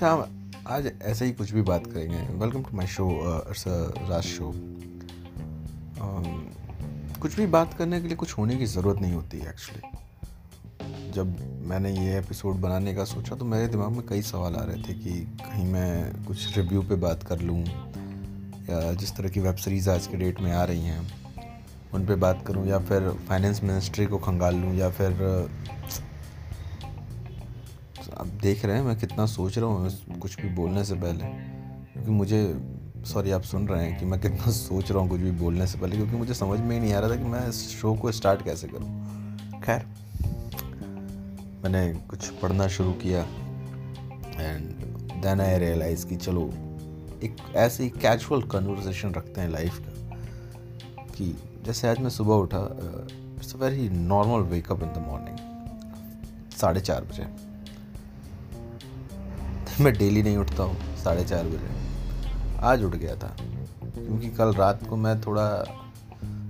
अच्छा आज ऐसे ही कुछ भी बात करेंगे। Welcome to my show Raj show कुछ भी बात करने के लिए कुछ होने की ज़रूरत नहीं होती एक्चुअली जब मैंने ये एपिसोड बनाने का सोचा तो मेरे दिमाग में कई सवाल आ रहे थे कि कहीं मैं कुछ रिव्यू पे बात कर लूँ, या जिस तरह की वेब सीरीज़ आज के डेट में आ रही हैं, उन पे बात करूँ, या फिर फाइनेंस मिनिस्ट्री को खंगाल लूँ, या फिर आप देख रहे हैं, मैं कितना सोच रहा हूँ कुछ भी बोलने से पहले। क्योंकि मुझे सॉरी आप सुन रहे हैं कि मैं कितना सोच रहा हूँ कुछ भी बोलने से पहले, क्योंकि मुझे समझ में ही नहीं आ रहा था कि मैं इस शो को स्टार्ट कैसे करूँ। खैर, मैंने कुछ पढ़ना शुरू किया एंड देन आई रियलाइज़ कि चलो, एक ऐसे ही कैजुअल कन्वर्सेशन रखते हैं लाइफ का, कि जैसे आज मैं सुबह उठा it's a very normal wake up in the morning साढ़े चार बजे। मैं डेली नहीं उठता हूँ, साढ़े चार बजे। आज उठ गया था, क्योंकि कल रात को मैं थोड़ा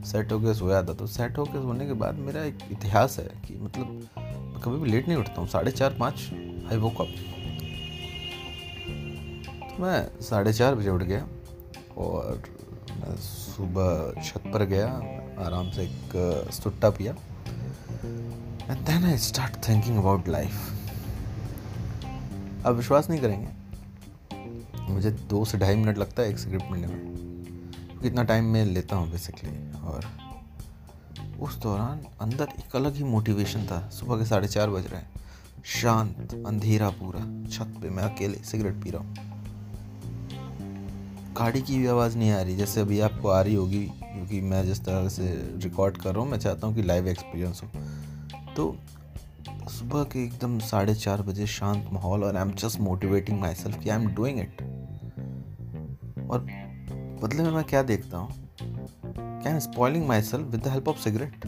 सेट होकर सोया था तो सेट होकर सोने के बाद मेरा एक इतिहास है कि मतलब कभी भी लेट नहीं उठता हूँ, साढ़े चार, पाँच आई वो कब तो मैं साढ़े चार बजे उठ गया और मैं सुबह छत पर गया, आराम से एक सुट्टा पिया। And then I start thinking about life आप विश्वास नहीं करेंगे। मुझे दो से ढाई मिनट लगता है एक स्क्रिप्ट मिलने में। कितना टाइम मैं लेता हूँ बेसिकली और उस दौरान अंदर एक अलग ही मोटिवेशन था। सुबह के साढ़े चार बज रहे हैं। शांत, अंधेरा पूरा। छत पे मैं अकेले सिगरेट पी रहा हूँ। गाड़ी की भी आवाज़ नहीं आ रही। जैसे अभी आपको आ रही होगी, क्योंकि मैं जिस तरह से रिकॉर्ड कर रहा हूँ, मैं चाहता हूँ कि लाइव एक्सपीरियंस हो। तो सुबह के एकदम साढ़े चार बजे शांत माहौल और I am just motivating my self कि आई एम डूइंग इट और बदले में मैं क्या देखता हूँ? क्या am spoiling my self with the help of cigarette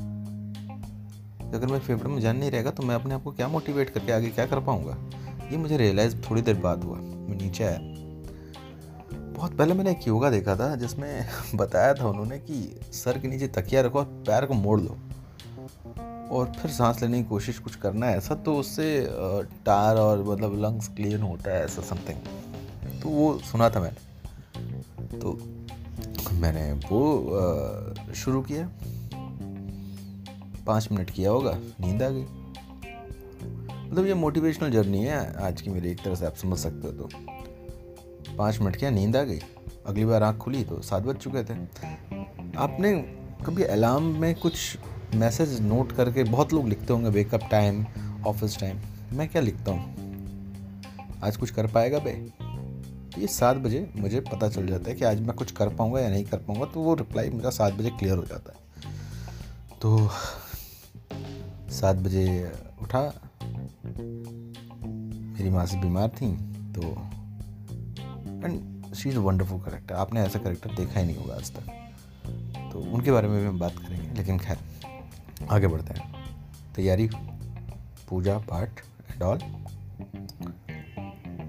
अगर मेरे फेवरेट में जान नहीं रहेगा तो मैं अपने आप को क्या मोटिवेट करके आगे क्या कर पाऊँगा? ये मुझे रियलाइज़ थोड़ी देर बाद हुआ मैं नीचे आया। बहुत पहले मैंने एक योगा देखा था, जिसमें बताया था उन्होंने कि सर के नीचे तकिया रखो और पैर को मोड़ लो और फिर सांस लेने की कोशिश कुछ करना है ऐसा तो उससे टार और मतलब लंग्स क्लीन होता है ऐसा समथिंग तो वो सुना था मैंने। तो मैंने वो शुरू किया। पाँच मिनट किया होगा, नींद आ गई। मतलब ये मोटिवेशनल जर्नी है, आज की मेरी एक तरह से आप समझ सकते हो तो। पाँच मिनट किया, नींद आ गई। अगली बार आँख खुली तो सात बज चुके थे। आपने कभी अलार्म में कुछ मैसेज नोट करके बहुत लोग लिखते होंगे वेकअप टाइम, ऑफ़िस टाइम। मैं क्या लिखता हूँ? आज कुछ कर पाएगा बे? तो ये सात बजे मुझे पता चल जाता है कि आज मैं कुछ कर पाऊँगा या नहीं कर पाऊँगा तो वो रिप्लाई मेरा सात बजे क्लियर हो जाता है। तो सात बजे उठा। मेरी माँ से बीमार थी तो and she is wonderful character आपने ऐसा करेक्टर देखा ही नहीं होगा आज तक। तो उनके बारे में भी हम बात करेंगे, लेकिन खैर। आगे बढ़ते हैं। तैयारी, पूजा, पाठ एंड ऑल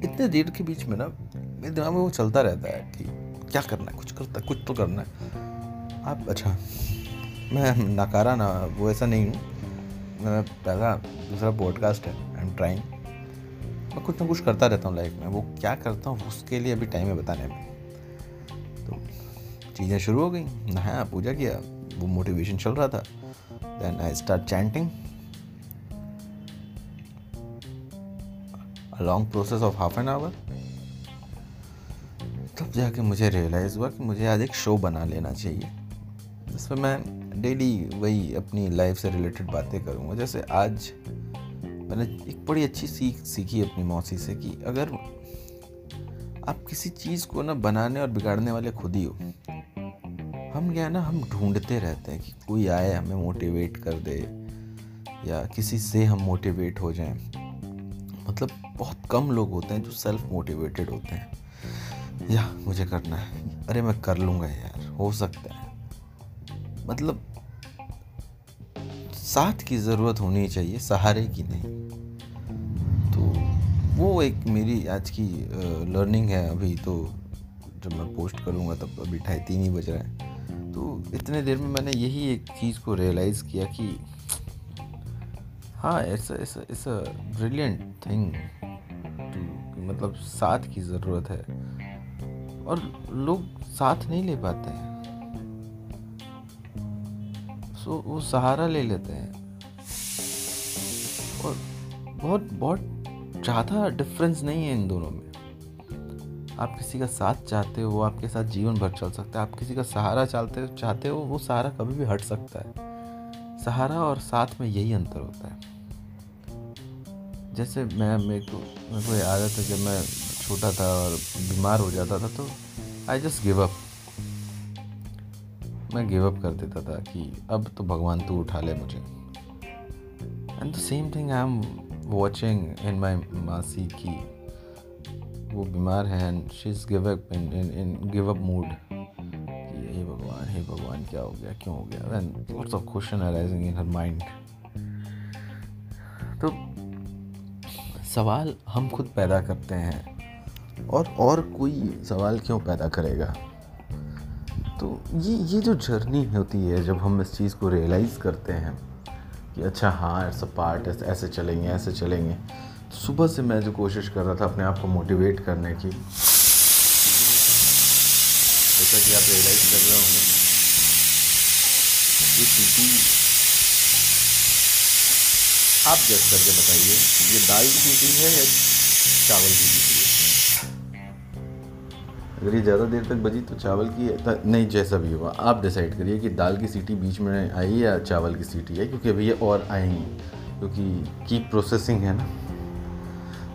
इतने देर के बीच में ना, मेरे दिमाग में वो चलता रहता है कि क्या करना है, कुछ करता है कुछ तो करना है। आप अच्छा मैं नकारा ना, वो ऐसा नहीं हूँ। मैं पहला दूसरा पॉडकास्ट है आई एम ट्राइंग मैं कुछ ना कुछ करता रहता हूँ लाइफ में। वो क्या करता हूँ, उसके लिए अभी टाइम है बताने में। तो चीज़ें शुरू हो गई, नहाया, पूजा किया, वो मोटिवेशन चल रहा था। Then I start chanting. A long process of half an hour. तब जाके मुझे रियलाइज़ हुआ कि मुझे आज एक शो बना लेना चाहिए जिसमें मैं डेली वही अपनी लाइफ से रिलेटेड बातें करूँगा जैसे आज मैंने एक बड़ी अच्छी सीख सीखी अपनी मौसी से कि अगर आप किसी चीज़ को ना बनाने और बिगाड़ने वाले खुद ही हो क्या है ना, हम ढूंढते रहते हैं कि कोई आए, हमें मोटिवेट कर दे, या किसी से हम मोटिवेट हो जाएँ। मतलब बहुत कम लोग होते हैं जो सेल्फ मोटिवेटेड होते हैं। या, मुझे करना है। अरे, मैं कर लूँगा यार, हो सकता है। मतलब साथ की ज़रूरत होनी चाहिए, सहारे की नहीं। तो वो एक मेरी आज की लर्निंग है अभी तो जब मैं पोस्ट करूँगा, तब अभी ढाई तीन ही बज रहे हैं। तो इतने देर में मैंने यही एक चीज़ को रियलाइज़ किया कि हाँ it's it's a brilliant thing to मतलब साथ की ज़रूरत है। और लोग साथ नहीं ले पाते हैं। सो वो सहारा ले लेते हैं। और बहुत बहुत ज़्यादा डिफरेंस नहीं है इन दोनों में। आप किसी का साथ चाहते हो वो आपके साथ जीवन भर चल सकता है। आप किसी का सहारा चाहते चाहते हो, वो सहारा कभी भी हट सकता है। सहारा और साथ में यही अंतर होता है। जैसे मैं, मेरे को मेरे को याद आता जब मैं छोटा था और बीमार हो जाता था तो आई जस्ट गिव अप मैं गिव अप कर देता था कि अब तो भगवान तू उठा ले मुझे। And the same thing I am watching in my मासी की वो बीमार है and she is give up in in in give up mood हे भगवान हे भगवान, क्या हो गया, क्यों हो गया? And lots of question arising in her mind तो सवाल हम खुद पैदा करते हैं और और कोई सवाल क्यों पैदा करेगा? तो ये ये जो जर्नी होती है, जब हम इस चीज़ को रियलाइज़ करते हैं कि अच्छा हाँ इट्स अ पार्ट ऐसे चलेंगे ऐसे चलेंगे सुबह से मैं जो कोशिश कर रहा था अपने आप को मोटिवेट करने की, जैसा कि आप रियलाइज़ कर रहे होंगे, ये सीटी आप जज करके बताइए, ये दाल की सीटी है या चावल की सीटी है? अगर ये ज़्यादा देर तक बजी तो चावल की है नहीं, जैसा भी हुआ, आप डिसाइड करिए कि दाल की सीटी बीच में आई या चावल की सीटी है, क्योंकि अभी ये और आएँगी, क्योंकि की प्रोसेसिंग है ना।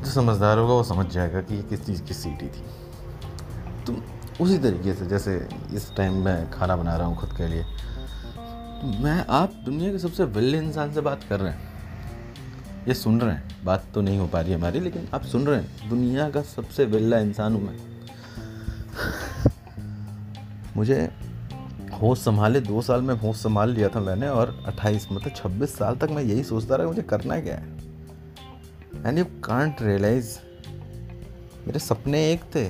जो समझदार होगा, वो समझ जाएगा कि ये किस चीज़ की सीटी थी। तो उसी तरीके से, जैसे इस टाइम मैं खाना बना रहा हूँ खुद के लिए तो मैं, आप दुनिया के सबसे विल्ले इंसान से बात कर रहे हैं। ये सुन रहे हैं, बात तो नहीं हो पा रही हमारी, लेकिन आप सुन रहे हैं, दुनिया का सबसे विल्ला इंसान हूँ मैं। मुझे होश संभाले, दो साल में होश संभाल लिया था मैंने, और अट्ठाईस मतलब छब्बीस साल तक मैं यही सोचता रहा, मुझे करना क्या है? एंड यू कांट रियलाइज़ मेरे सपने एक थे।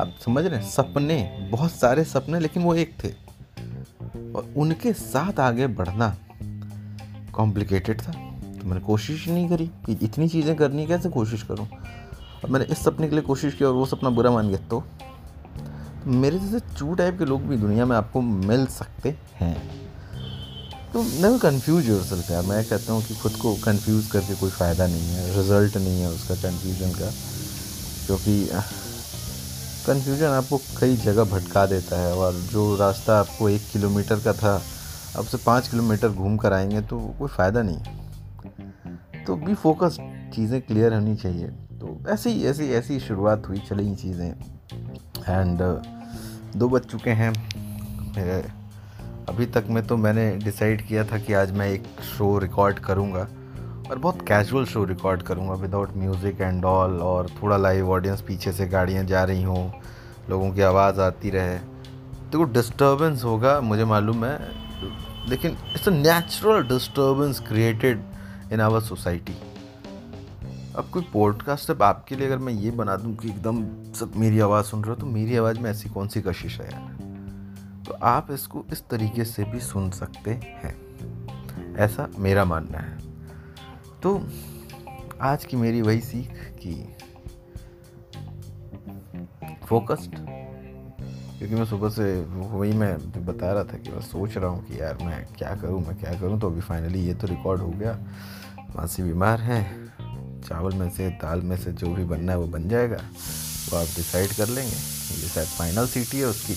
आप समझ रहे हैं सपने बहुत सारे सपने लेकिन वो एक थे। और उनके साथ आगे बढ़ना कॉम्प्लिकेटेड था। तो मैंने कोशिश नहीं करी कि इतनी चीज़ें करनी कैसे कोशिश करूँ? और मैंने इस सपने के लिए कोशिश की और वो सपना बुरा मान गया तो, मेरे जैसे चू टाइप के लोग भी दुनिया में आपको मिल सकते हैं। तो नेवर कन्फ्यूज़ योर सेल्फ यार मैं। कहता हूँ कि खुद को कन्फ्यूज़ करके कोई फ़ायदा नहीं है। रिज़ल्ट नहीं है उसका कन्फ्यूज़न का। क्योंकि कन्फ्यूज़न आपको कई जगह भटका देता है और जो रास्ता आपको एक किलोमीटर का था, अब से पाँच किलोमीटर घूम कर आएँगे तो कोई फ़ायदा नहीं तो बी फोकस चीज़ें क्लियर होनी चाहिए। तो ऐसे ही, ऐसी ऐसी शुरुआत हुई, चली चीज़ें। एंड दो बज चुके हैं। मेरे अभी तक में तो मैंने डिसाइड किया था कि आज मैं एक शो रिकॉर्ड करूँगा और बहुत कैजुअल शो रिकॉर्ड करूँगा विदाउट म्यूज़िक एंड ऑल और थोड़ा लाइव ऑडियंस पीछे से गाड़ियाँ जा रही हों, लोगों की आवाज़ आती रहे। तो डिस्टर्बेंस होगा, मुझे मालूम है, लेकिन it's a natural disturbance created in our society अब कोई पॉडकास्ट अब आपके लिए अगर मैं ये बना दूँ कि एकदम सब मेरी आवाज़ सुन रहे हो तो मेरी आवाज़ में ऐसी कौन सी कशिश है यार? तो आप इसको इस तरीके से भी सुन सकते हैं। ऐसा मेरा मानना है। तो आज की मेरी वही सीख कि फोकस्ड क्योंकि मैं सुबह से वही मैं बता रहा था कि मैं सोच रहा हूँ कि यार मैं क्या करूँ, मैं क्या करूँ तो अभी फाइनली ये तो रिकॉर्ड हो गया। मासी बीमार है, चावल में से, दाल में से जो भी बनना है वो बन जाएगा। वो आप डिसाइड कर लेंगे। ये शायद फाइनल सीटी है उसकी।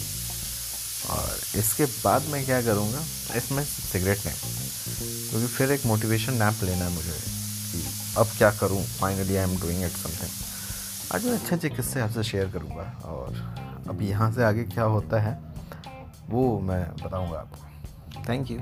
और इसके बाद मैं क्या करूँगा, इसमें सिगरेट नहीं क्योंकि फिर एक मोटिवेशन नैप लेना है मुझे कि अब क्या करूँ finally I am doing it something आज मैं अच्छे अच्छे किस्से आपसे शेयर करूँगा और अब यहाँ से आगे क्या होता है, वो मैं बताऊँगा आपको। Thank you